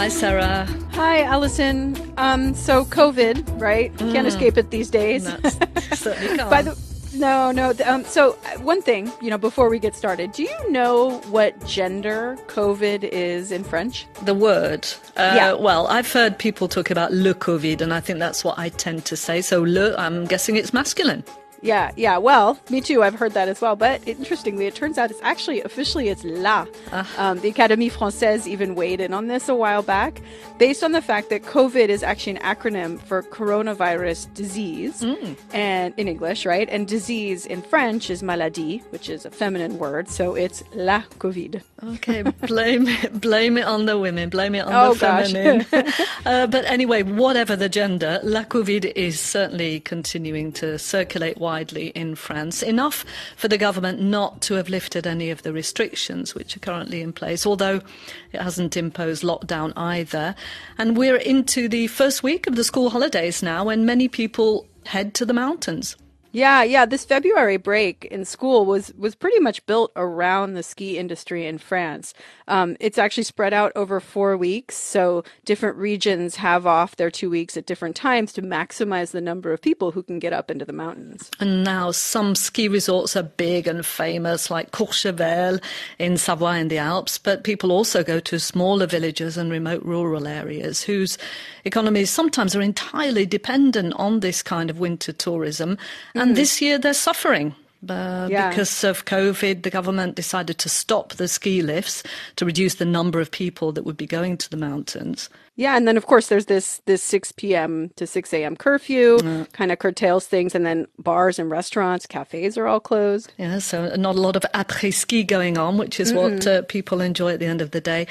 Hi, Sarah. Hi, Allison. Um, so COVID, right? Mm. Can't escape it these days. certainly can't. By the, no, no. Um, so uh, one thing, you know, before we get started, do you know what gender COVID is in French? The word. Uh, yeah. Well, I've heard people talk about le COVID, and I think that's what I tend to say. So le, I'm guessing it's masculine. Yeah, yeah. Well, me too. I've heard that as well. But interestingly, it turns out it's actually officially it's la. Uh. Um, the Académie Française even weighed in on this a while back, based on the fact that COVID is actually an acronym for coronavirus disease, mm. and in English, right? And disease in French is maladie, which is a feminine word. So it's la COVID. Okay, blame it, blame it on the women, blame it on oh, the feminine. uh, but anyway, whatever the gender, la COVID is certainly continuing to circulate widely in France. Enough for the government not to have lifted any of the restrictions which are currently in place, although it hasn't imposed lockdown either. And we're into the first week of the school holidays now, when many people head to the mountains. Yeah, yeah. This February break in school was was pretty much built around the ski industry in France. Um, it's actually spread out over four weeks, so different regions have off their two weeks at different times to maximize the number of people who can get up into the mountains. And now some ski resorts are big and famous, like Courchevel in Savoie in the Alps, but people also go to smaller villages and remote rural areas whose economies sometimes are entirely dependent on this kind of winter tourism. And mm. this year they're suffering. Uh, yeah. Because of COVID, the government decided to stop the ski lifts to reduce the number of people that would be going to the mountains. Yeah, and then of course there's this this 6 p.m. to 6 a.m. curfew, mm. kind of curtails things, and then bars and restaurants, cafes are all closed. Yeah, so not a lot of après ski going on, which is mm-hmm. what uh, people enjoy at the end of the day.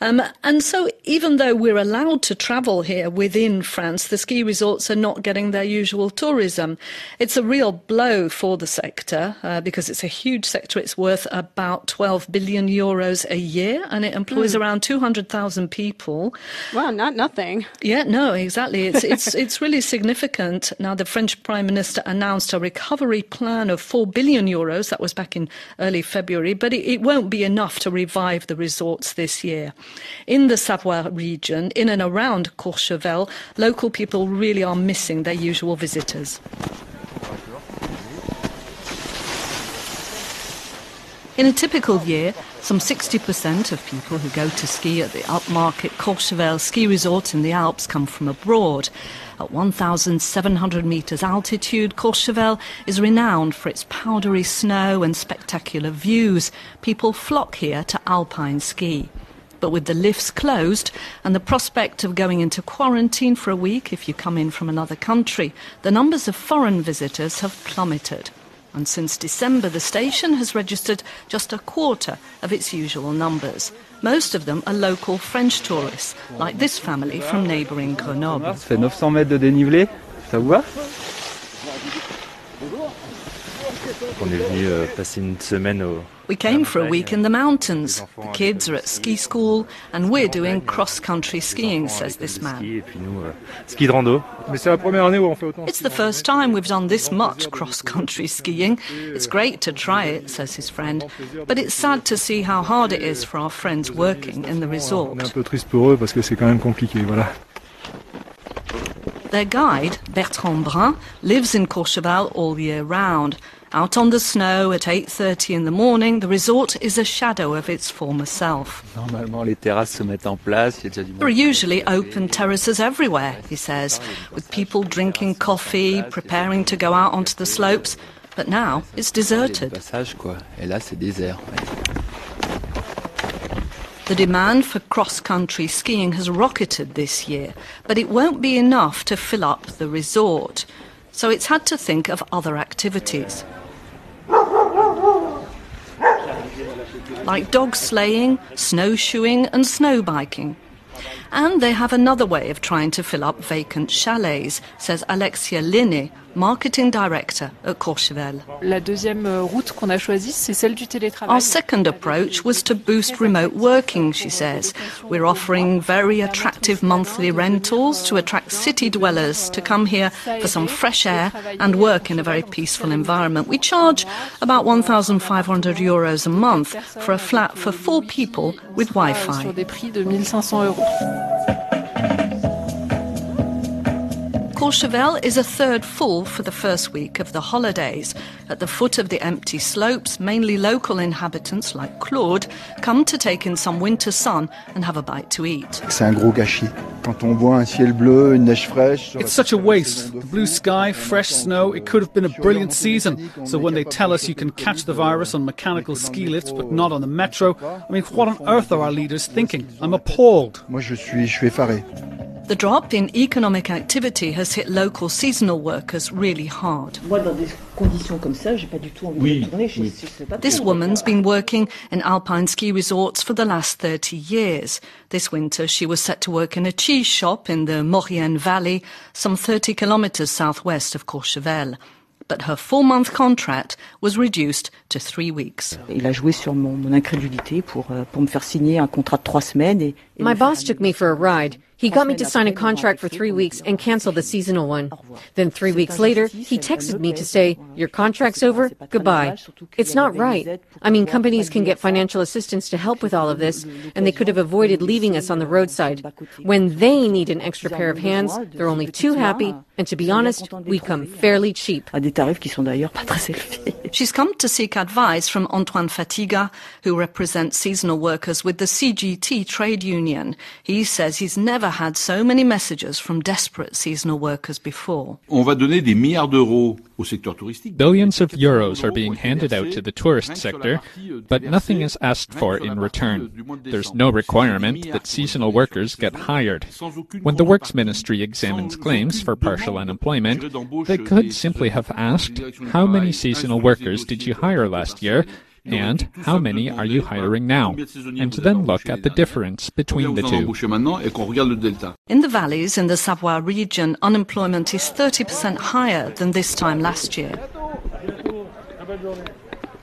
Um, and so even though we're allowed to travel here within France, the ski resorts are not getting their usual tourism. It's a real blow for the sector uh, because it's a huge sector. It's worth about 12 billion euros a year, and it employs mm. around 200,000 people. Wow not nothing. Yeah, no, exactly. It's it's it's really significant. Now, the French Prime Minister announced a recovery plan of four billion euros. That was back in early February, but it, it won't be enough to revive the resorts this year. In the Savoie region, in and around Courchevel, local people really are missing their usual visitors. In a typical year, some 60% of people who go to ski at the upmarket Courchevel ski resort in the Alps come from abroad. At 1,700 metres altitude, Courchevel is renowned for its powdery snow and spectacular views. People flock here to alpine ski. But with the lifts closed and the prospect of going into quarantine for a week if you come in from another country, the numbers of foreign visitors have plummeted and since December the station has registered just a quarter of its usual numbers. Most of them are local French tourists, like this family from neighbouring Grenoble. Ça fait 900 mètres de dénivelé, ça vous va On est venu euh, passer une semaine au we came for a week in the mountains. The kids are at ski school, and we're doing cross-country skiing, says this man. It's the first time we've done this much cross-country skiing. It's great to try it, says his friend, but it's sad to see how hard it is for our friends working in the resort. Their guide, Bertrand Brun, lives in Courchevel all year round. Out on the snow at 8.30 in the morning, the resort is a shadow of its former self. There are usually open terraces everywhere, he says, with people drinking coffee, preparing to go out onto the slopes. But now it's deserted. The demand for cross-country skiing has rocketed this year, but it won't be enough to fill up the resort. So it's had to think of other activities. like dog sleighing, snowshoeing, and snowbiking. And they have another way of trying to fill up vacant chalets, says Alexia Linne, marketing director at Courchevel. Euh, Our second approach was to boost remote working, she says. We're offering very attractive monthly rentals to attract city dwellers to come here for some fresh air and work in a very peaceful environment. We charge about 1,500 euros a month for a flat for four people with Wi-Fi. Courchevel is a third full for the first week of the holidays. At the foot of the empty slopes, mainly local inhabitants like Claude come to take in some winter sun and have a bite to eat. C'est un gros gâchis. Quand on voit un ciel bleu, une neige fraîche. It's such a waste. The blue sky, fresh snow, it could have been a brilliant season. So when they tell us you can catch the virus on mechanical ski lifts but not on the metro, I mean, what on earth are our leaders thinking? I'm appalled. Moi, je suis, je suis effaré. The drop in economic activity has hit local seasonal workers really hard. This woman's been working in alpine ski resorts for the last 30 years. This winter, she was set to work in a cheese shop in the Maurienne Valley, some 30 kilometers southwest of Courchevel. But her four-month contract was reduced to three weeks. Il a joué sur mon, mon incrédulité pour, euh, pour me faire signer un contrat de trois semaines. Et, et My boss took me for a ride. He got me to sign a contract for three weeks and cancel the seasonal one. Then three weeks later, he texted me to say, Your contract's over, goodbye. It's not right. I mean, companies can get financial assistance to help with all of this, and they could have avoided leaving us on the roadside. When they need an extra pair of hands, they're only too happy, and to be honest, we come fairly cheap. à des tarifs qui sont d'ailleurs pas très élevés. She's come to seek advice from Antoine Fatiga, who represents seasonal workers with the CGT trade union. He says he's never had so many messages from desperate seasonal workers before. On va donner des milliards d'euros au secteur touristique. Billions of euros are being handed out to the tourist sector, but nothing is asked for in return. There's no requirement that seasonal workers get hired. When the Works Ministry examines claims for partial unemployment, they could simply have asked, How many seasonal workers did you hire last year? And how many are you hiring now? And then look at the difference between the Combien vous en two. embauchez maintenant et qu'on regarde le delta. In the valleys in the Savoie region, unemployment is 30% higher than this time last year.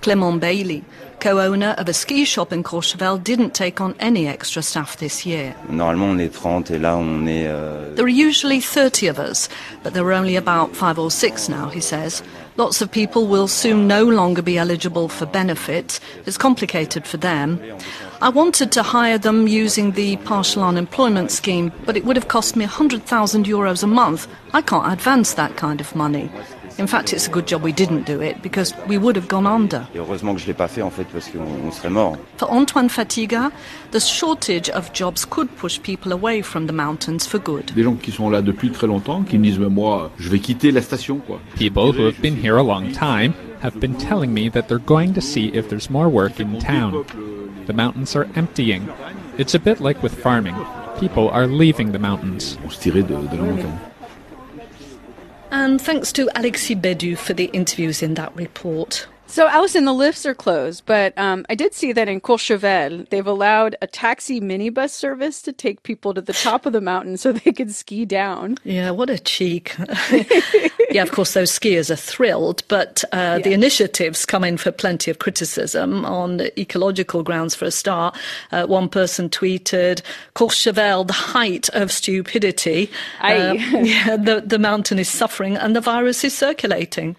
Clement Bailey, co-owner of a ski shop in Courchevel, didn't take on any extra staff this year. Normalement, on est 30 et là, on est. euh, There are usually 30 of us, but there are only about five or six now, he says. Lots of people will soon no longer be eligible for benefits. It's complicated for them. I wanted to hire them using the partial unemployment scheme, but it would have cost me 100,000 euros a month. I can't advance that kind of money. In fact, it's a good job we didn't do it because we would have gone under. Et heureusement que je l'ai pas fait en fait parce qu'on serait mort. For Antoine Fatiga, the shortage of jobs could push people away from the mountains for good. Des gens qui sont là depuis très longtemps, qui disent, mais moi, je vais quitter la station, quoi. People who have been here a long time have been telling me that they're going to see if there's more work in town. The mountains are emptying. It's a bit like with farming. People are leaving the mountains. On se tirait de, de la montagne. And thanks to Alexis Bedu for the interviews in that report. So, Allison, the lifts are closed, but um, I did see that in Courchevel, they've allowed a taxi minibus service to take people to the top of the mountain so they can ski down. Yeah, what a cheek. yeah, of course, those skiers are thrilled, but uh, the initiatives come in for plenty of criticism on ecological grounds for a start. Uh, one person tweeted, Courchevel, the height of stupidity. Uh, yeah, the, the mountain is suffering and the virus is circulating.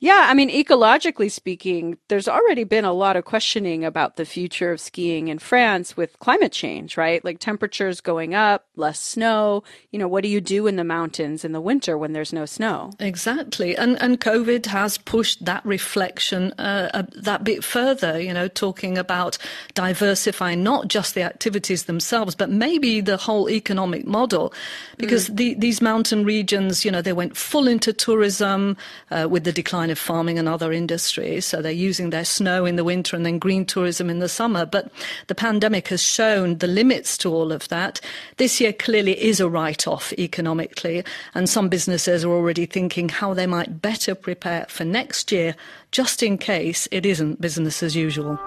Yeah, I mean, ecologically speaking, there's already been a lot of questioning about the future of skiing in France with climate change, right? Like temperatures going up, less snow. You know, what do you do in the mountains in the winter when there's no snow? Exactly, and and COVID has pushed that reflection uh, uh, that bit further. You know, talking about diversifying not just the activities themselves, but maybe the whole economic model, because the, these mountain regions, you know, they went full into tourism uh, with the decline of farming and other industries. So they're using their snow in the winter and then green tourism in the summer. But the pandemic has shown the limits to all of that. This year clearly is a write-off economically, and some businesses are already thinking how they might better prepare for next year, just in case it isn't business as usual.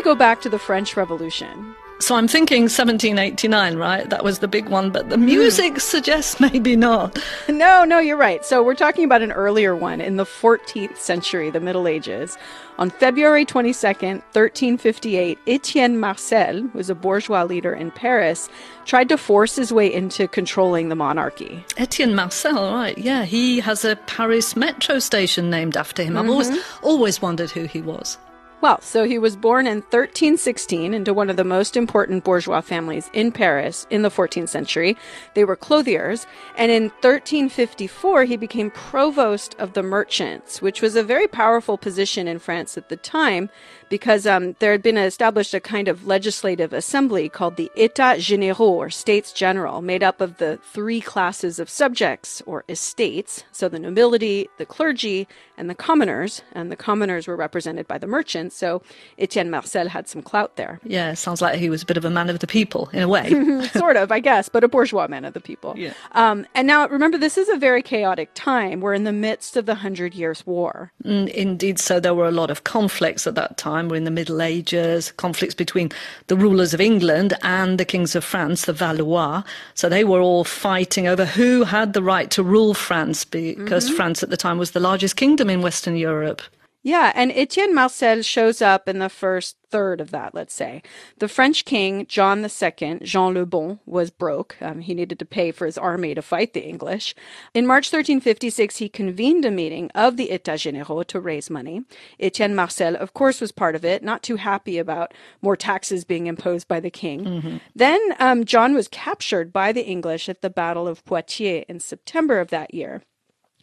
We go back to the French Revolution. So I'm thinking 1789, right? That was the big one, but the music mm. suggests maybe not. No, no, you're right. So we're talking about an earlier one in the 14th century, the Middle Ages. On February 22nd, 1358, Etienne Marcel, who was a bourgeois leader in Paris, tried to force his way into controlling the monarchy. Etienne Marcel, right? Yeah, he has a Paris metro station named after him. Mm-hmm. I've always mm-hmm. always wondered who he was. Well, so he was born in 1316 into one of the most important bourgeois families in Paris in the 14th century. They were clothiers. And in 1354, he became provost of the merchants, which was a very powerful position in France at the time because um, there had been established a kind of legislative assembly called the États généraux, or States General, made up of the three classes of subjects, or estates, so the nobility, the clergy, and the commoners. And the commoners were represented by the merchants, so Etienne Marcel had some clout there. Yeah, sounds like he was a bit of a man of the people, in a way. sort of, I guess, but a bourgeois man of the people. Yeah. Um, and now, remember, this is a very chaotic time. We're in the midst of the Hundred Years' War. Mm, indeed, so there were a lot of conflicts at that time time. We're in the Middle Ages, conflicts between the rulers of England and the kings of France, the Valois. So they were all fighting over who had the right to rule France because mm-hmm. France at the time was the largest kingdom in Western Europe. Yeah, and Etienne Marcel shows up in the first third of that, let's say. The French king, John II, Jean le Bon, was broke. Um, he needed to pay for his army to fight the English. In March 1356, he convened a meeting of the États Généraux to raise money. Etienne Marcel, of course, was part of it, not too happy about more taxes being imposed by the king. Mm-hmm. Then um, John was captured by the English at the Battle of Poitiers in September of that year.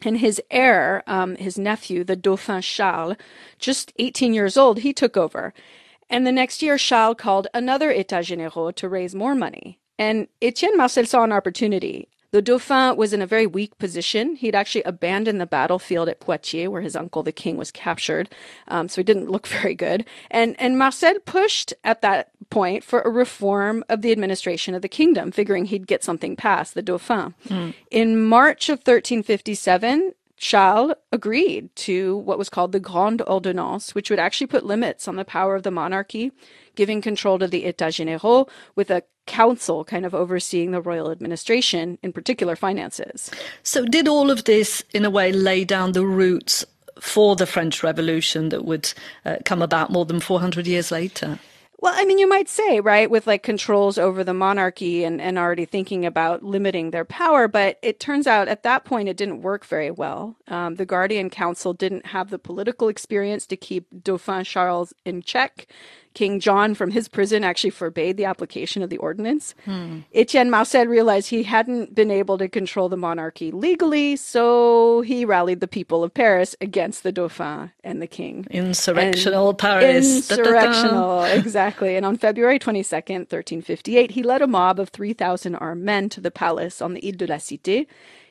And his heir, um, his nephew, the Dauphin Charles, just 18 years old, he took over. And the next year, Charles called another Etat généraux to raise more money. And Etienne Marcel saw an opportunity. The Dauphin was in a very weak position. He'd actually abandoned the battlefield at Poitiers, where his uncle, the king, was captured. Um, so he didn't look very good. And, and Marcel pushed at that point for a reform of the administration of the kingdom, figuring he'd get something passed, the Dauphin. Mm. In March of 1357, Charles agreed to what was called the Grande Ordonnance, which would actually put limits on the power of the monarchy, giving control to the États Généraux with a council kind of overseeing the royal administration, in particular finances. So, did all of this, in a way, lay down the roots for the French Revolution that would uh, come about more than 400 years later? Well, I mean, you might say, right, with like controls over the monarchy and, and already thinking about limiting their power, but it turns out at that point it didn't work very well. Um, the Guardian Council didn't have the political experience to keep Dauphin Charles in check. King John from his prison actually forbade the application of the ordinance. Hmm. Etienne Marcel realized he hadn't been able to control the monarchy legally, so he rallied the people of Paris against the Dauphin and the king. Insurrectional and Paris. Insurrectional, exactly. And on February 22nd, 1358, he led a mob of 3,000 armed men to the palace on the Ile de la Cité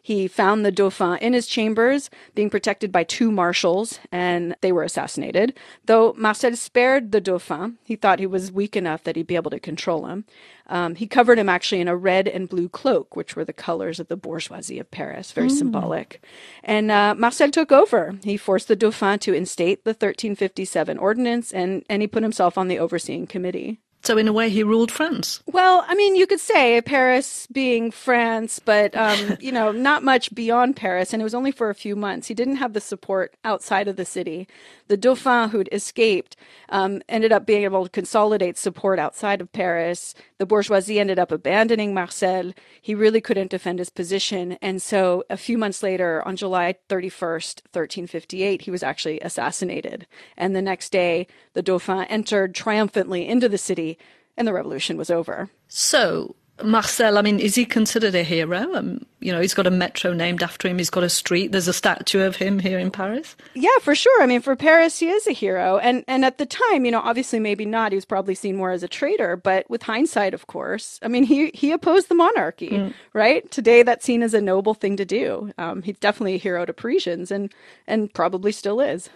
he found the Dauphin in his chambers, being protected by two marshals, and they were assassinated. Though Marcel spared the Dauphin, he thought he was weak enough that he'd be able to control him. Um, he covered him actually in a red and blue cloak, which were the colors of the bourgeoisie of Paris, very mm. symbolic. And uh, Marcel took over. He forced the Dauphin to instate the 1357 ordinance, and, and he put himself on the overseeing committee. So, in a way, he ruled France. Well, I mean, you could say Paris being France, but, um, you know, not much beyond Paris. And it was only for a few months. He didn't have the support outside of the city. The Dauphin, who'd escaped, um, ended up being able to consolidate support outside of Paris. The bourgeoisie ended up abandoning Marcel. He really couldn't defend his position. And so, a few months later, on July 31st, 1358, he was actually assassinated. And the next day, the Dauphin entered triumphantly into the city and the revolution was over. So, Marcel, I mean, is he considered a hero? Um, you know, he's got a metro named after him. He's got a street. There's a statue of him here in Paris. Yeah, for sure. I mean, for Paris, he is a hero. And and at the time, you know, obviously maybe not. He was probably seen more as a traitor. But with hindsight, of course, I mean, he he opposed the monarchy, mm. right? Today, that's seen as a noble thing to do. Um, he's definitely a hero to Parisians, and and probably still is.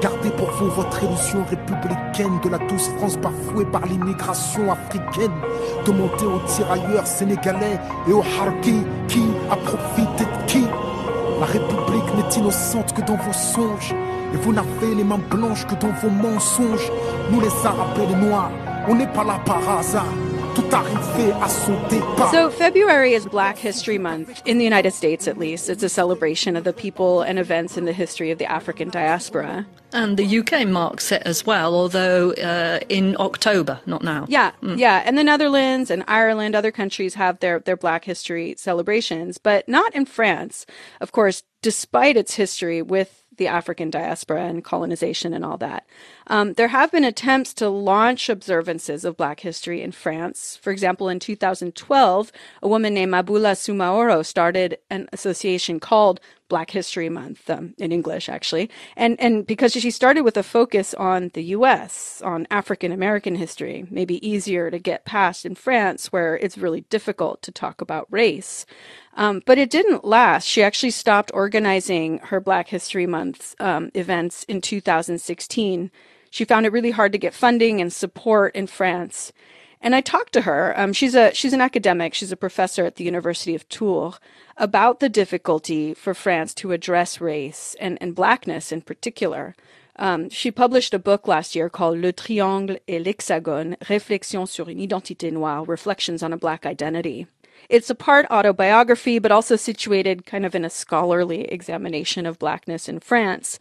Gardez pour vous votre illusion républicaine de la douce France bafouée par l'immigration africaine. Demandez aux sénégalais et aux harkis qui a profité de qui? La République n'est innocente que dans vos songes. Et vous n'avez les mains blanches que dans vos mensonges. Nous les Arabes et les Noirs, On n'est pas là par hasard. Tout arrivé à son départ. So, February is Black History Month, in the United States at least. It's a celebration of the people and events in the history of the African diaspora. And the UK marks it as well, although uh, in October, not now. Yeah, yeah. And the Netherlands and Ireland, other countries have their, their Black History celebrations, but not in France. Of course, despite its history with the African diaspora and colonization and all that. Um, there have been attempts to launch observances of Black history in France. For example, in 2012, a woman named Maboula Soumahoro started an association called Black History Month um, in English, actually, and and because she started with a focus on the U.S. on African American history, maybe easier to get past in France, where it's really difficult to talk about race. Um, but it didn't last. She actually stopped organizing her Black History Month um, events in 2016. She found it really hard to get funding and support in France. And I talked to her. Um, she's a she's an academic. She's a professor at the University of Tours about the difficulty for France to address race and, and blackness in particular. Um, she published a book last year called Le Triangle et l'Hexagone, Réflexions sur une identité noire, Reflections on a Black Identity. It's a part autobiography, but also situated kind of in a scholarly examination of blackness in France.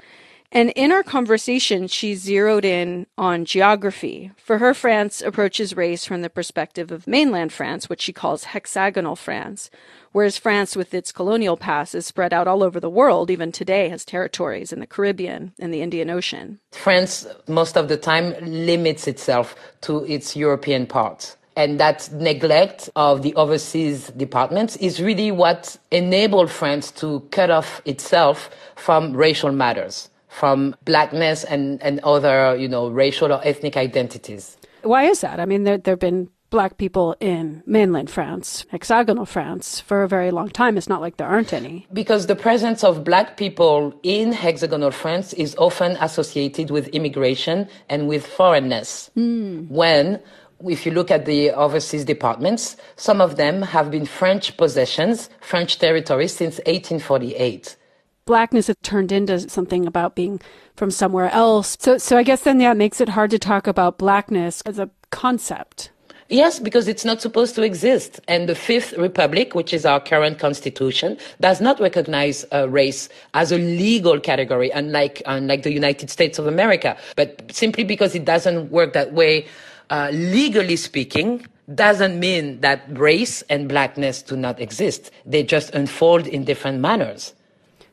And in our conversation, she zeroed in on geography. For her, France approaches race from the perspective of mainland France, which she calls hexagonal France, whereas France, with its colonial past, is spread out all over the world, even today has territories in the Caribbean and the Indian Ocean. France, most of the time, limits itself to its European parts. And that neglect of the overseas departments is really what enabled France to cut off itself from racial matters, from blackness and, and other, you know, racial or ethnic identities. Why is that? I mean, there, there have been black people in mainland France, hexagonal France, for a very long time. It's not like there aren't any. Because the presence of black people in hexagonal France is often associated with immigration and with foreignness. Mm. When if you look at the overseas departments, some of them have been French possessions, French territories since 1848. Blackness has turned into something about being from somewhere else. So, so I guess then that makes it hard to talk about blackness as a concept. Yes, because it's not supposed to exist. And the Fifth Republic, which is our current constitution, does not recognize uh, race as a legal category, unlike, unlike the United States of America. But simply because it doesn't work that way, uh, legally speaking, doesn't mean that race and blackness do not exist. They just unfold in different manners.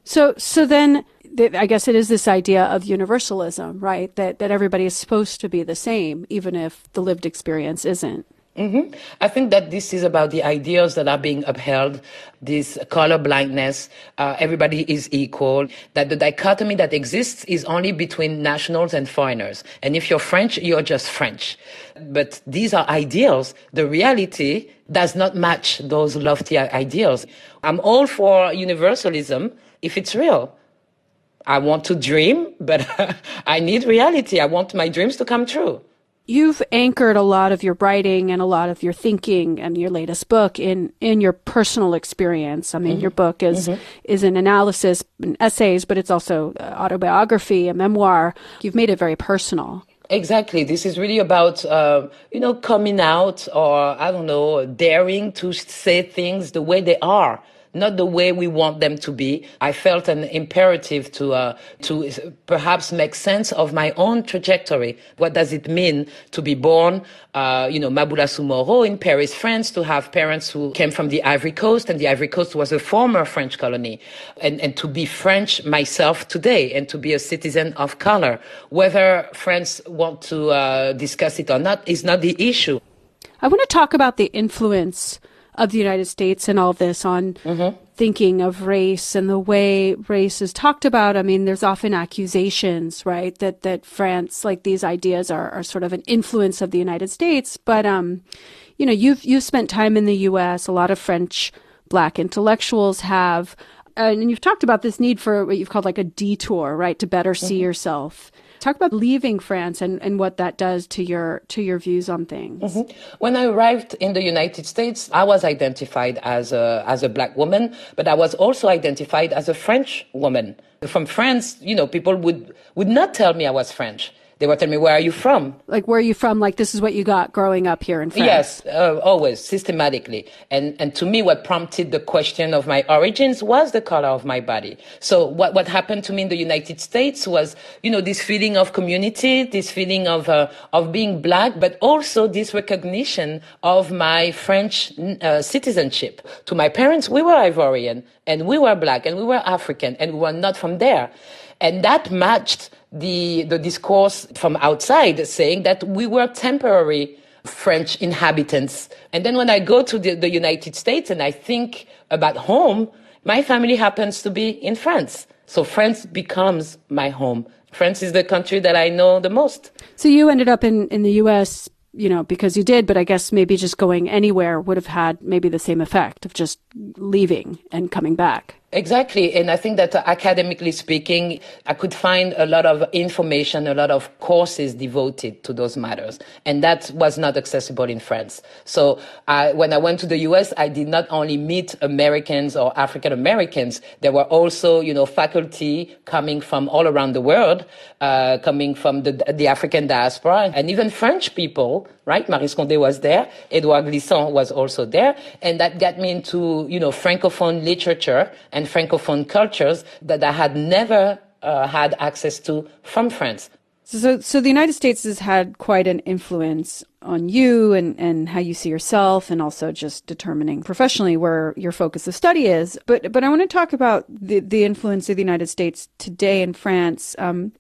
So, so then, I guess it is this idea of universalism, right? That that everybody is supposed to be the same, even if the lived experience isn't. Mm-hmm. I think that this is about the ideals that are being upheld, this color blindness, uh, everybody is equal, that the dichotomy that exists is only between nationals and foreigners. And if you're French, you're just French. But these are ideals. The reality does not match those lofty ideals. I'm all for universalism if it's real. I want to dream, but I need reality. I want my dreams to come true. You've anchored a lot of your writing and a lot of your thinking and your latest book in in your personal experience. I mean, mm-hmm. your book is mm-hmm. is an analysis, and essays, but it's also autobiography, a memoir. You've made it very personal. Exactly. This is really about, uh, you know, coming out or, I don't know, daring to say things the way they are not the way we want them to be. I felt an imperative to uh, to perhaps make sense of my own trajectory. What does it mean to be born, uh, you know, Maboula Soumahoro in Paris, France, to have parents who came from the Ivory Coast, and the Ivory Coast was a former French colony, and, and to be French myself today, and to be a citizen of color. Whether France want to uh, discuss it or not is not the issue. I want to talk about the influence of the United States and all this on mm-hmm. thinking of race and the way race is talked about. I mean, there's often accusations, right, that that France, like these ideas, are, are sort of an influence of the United States. But um, you know, you've you've spent time in the U.S. A lot of French black intellectuals have. and you've talked about this need for what you've called like a detour, right, to better see mm-hmm. yourself. Talk about leaving France and, and what that does to your to your views on things. Mm-hmm. When I arrived in the United States, I was identified as a as a black woman, but I was also identified as a French woman. From France, you know, people would would not tell me I was French They were telling me, where are you from? Like, where are you from? Like, this is what you got growing up here in France. Yes, uh, always, systematically. And, and to me, what prompted the question of my origins was the color of my body. So what, what happened to me in the United States was, you know, this feeling of community, this feeling of, uh, of being black, but also this recognition of my French uh, citizenship. To my parents, we were Ivorian and we were black and we were African and we were not from there. And that matched the, the discourse from outside saying that we were temporary French inhabitants. And then when I go to the, the United States and I think about home, my family happens to be in France. So France becomes my home. France is the country that I know the most. So you ended up in, in the US, you know, because you did, but I guess maybe just going anywhere would have had maybe the same effect of just leaving and coming back. Exactly. And I think that uh, academically speaking, I could find a lot of information, a lot of courses devoted to those matters. And that was not accessible in France. So I, when I went to the US, I did not only meet Americans or African Americans, there were also, you know, faculty coming from all around the world, uh, coming from the, the African diaspora and even French people, right? Maryse Condé was there. Edouard Glissant was also there. And that got me into, you know, Francophone literature and and Francophone cultures that I had never uh, had access to from France. So, so the United States has had quite an influence on you and, and how you see yourself and also just determining professionally where your focus of study is. But, but I want to talk about the, the influence of the United States today in France, um,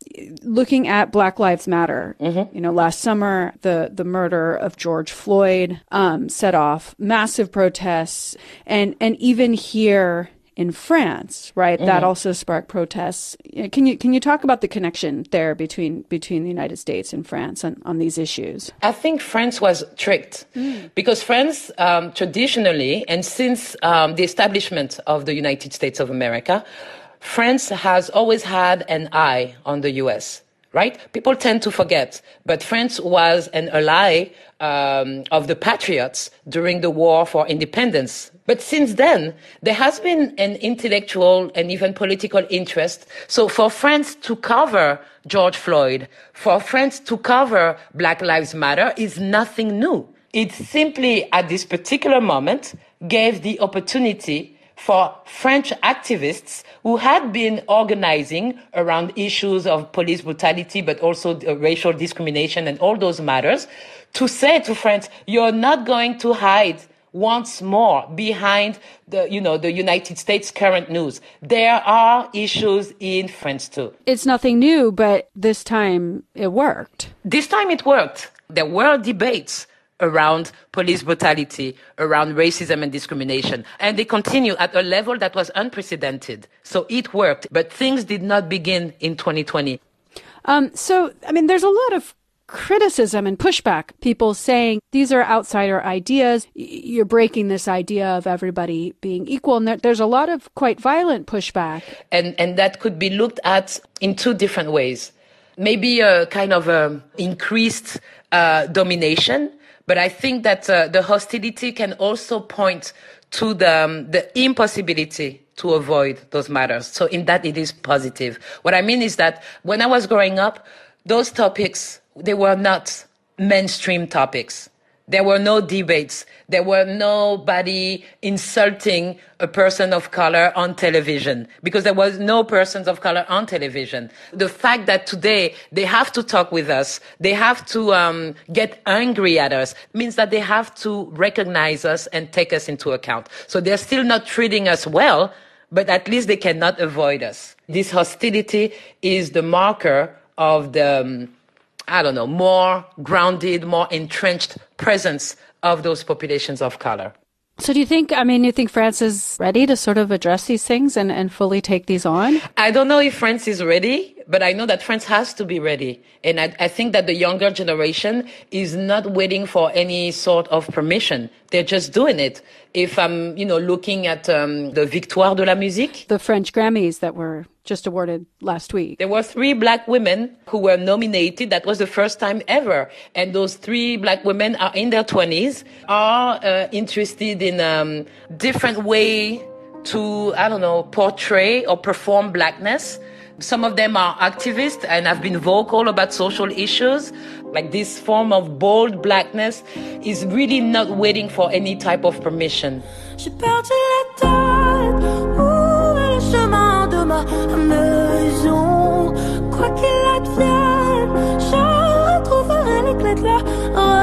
looking at Black Lives Matter. Mm-hmm. You know, last summer, the, the murder of George Floyd, um, set off massive protests and, and even here in France, right? Mm-hmm. That also sparked protests. Can you can you talk about the connection there between between the United States and France on, on these issues? I think France was tricked mm. because France um, traditionally and since um, the establishment of the United States of America, France has always had an eye on the U.S right? People tend to forget, but France was an ally um, of the patriots during the war for independence. But since then, there has been an intellectual and even political interest. So for France to cover George Floyd, for France to cover Black Lives Matter is nothing new. It simply, at this particular moment, gave the opportunity for French activists who had been organizing around issues of police brutality, but also racial discrimination and all those matters to say to France, you're not going to hide once more behind the you know the United States current news. There are issues in France too. It's nothing new, but this time it worked. This time it worked. There were debates around police brutality, around racism and discrimination. And they continue at a level that was unprecedented. So it worked, but things did not begin in 2020. Um, so, I mean, there's a lot of criticism and pushback. People saying these are outsider ideas. You're breaking this idea of everybody being equal. And there's a lot of quite violent pushback. And, and that could be looked at in two different ways. Maybe a kind of a um, increased uh, domination but I think that uh, the hostility can also point to the, um, the impossibility to avoid those matters. So in that, it is positive. What I mean is that when I was growing up, those topics, they were not mainstream topics. There were no debates. There were nobody insulting a person of color on television because there was no persons of color on television. The fact that today they have to talk with us, they have to um, get angry at us, means that they have to recognize us and take us into account. So they're still not treating us well, but at least they cannot avoid us. This hostility is the marker of the um, I don't know, more grounded, more entrenched presence of those populations of color. So do you think, I mean, you think France is ready to sort of address these things and, and fully take these on? I don't know if France is ready, but I know that France has to be ready. And I, I think that the younger generation is not waiting for any sort of permission. They're just doing it. If I'm, you know, looking at um, the Victoire de la Musique. The French Grammys that were just awarded last week. There were three black women who were nominated. That was the first time ever. And those three black women are in their 20s, are uh, interested in um, different way to, I don't know, portray or perform blackness Some of them are activists and have been vocal about social issues. Like this form of bold blackness is really not waiting for any type of permission. Quoi qu'il advienne, je retrouverai de la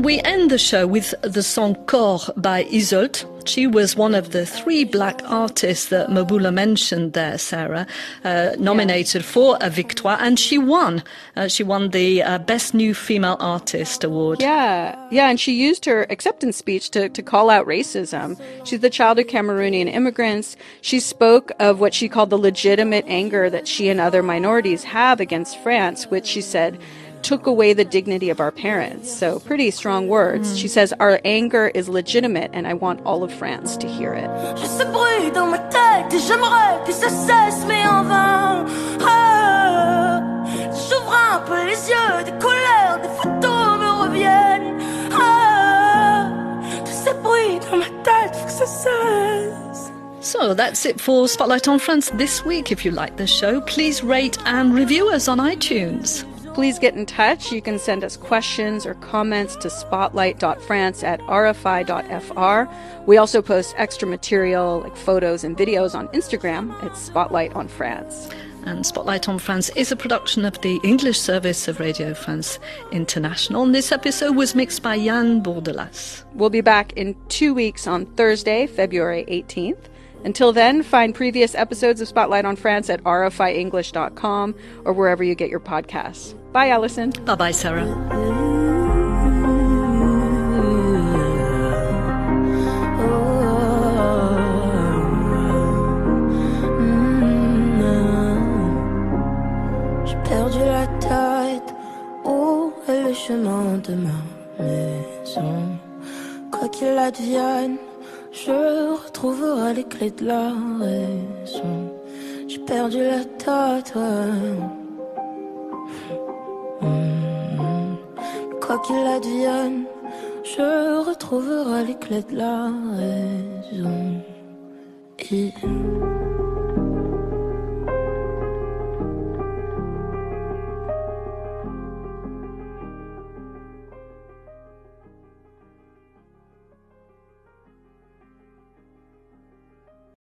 And we end the show with the song Corps by Yseult. She was one of the three black artists that Maboula mentioned there, Sarah, uh, nominated for a Victoire, and she won. Uh, she won the uh, Best New Female Artist award. Yeah, yeah, and she used her acceptance speech to, to call out racism. She's the child of Cameroonian immigrants. She spoke of what she called the legitimate anger that she and other minorities have against France, which she said took away the dignity of our parents. So, pretty strong words. She says, Our anger is legitimate, and I want all of France to hear it. J'ai ce bruit dans ma tête et j'aimerais que ça cesse, mais en vain. Ah, J'ouvre un peu les yeux, des colères, des photos me reviennent. Ah, tout ce bruit dans ma tête, faut que ça cesse. So that's it for Spotlight on France this week. If you like the show, please rate and review us on iTunes. Please get in touch. You can send us questions or comments to spotlight.france at rfi.fr. We also post extra material like photos and videos on Instagram at Spotlight on France. And Spotlight on France is a production of the English service of Radio France International. And this episode was mixed by Yann Bourdelas. We'll be back in two weeks on Thursday, February 18th. Until then, find previous episodes of Spotlight on France at rfienglish.com or wherever you get your podcasts. Bye, Allison. Bye bye, Sarah. J'ai perdu la tête, où est le chemin de ma maison? Quoi qu'il advienne, je retrouverai les clés de la raison. J'ai perdu la tête, ouais. Quoi qu'il advienne, je retrouverai les clés de la raison. Et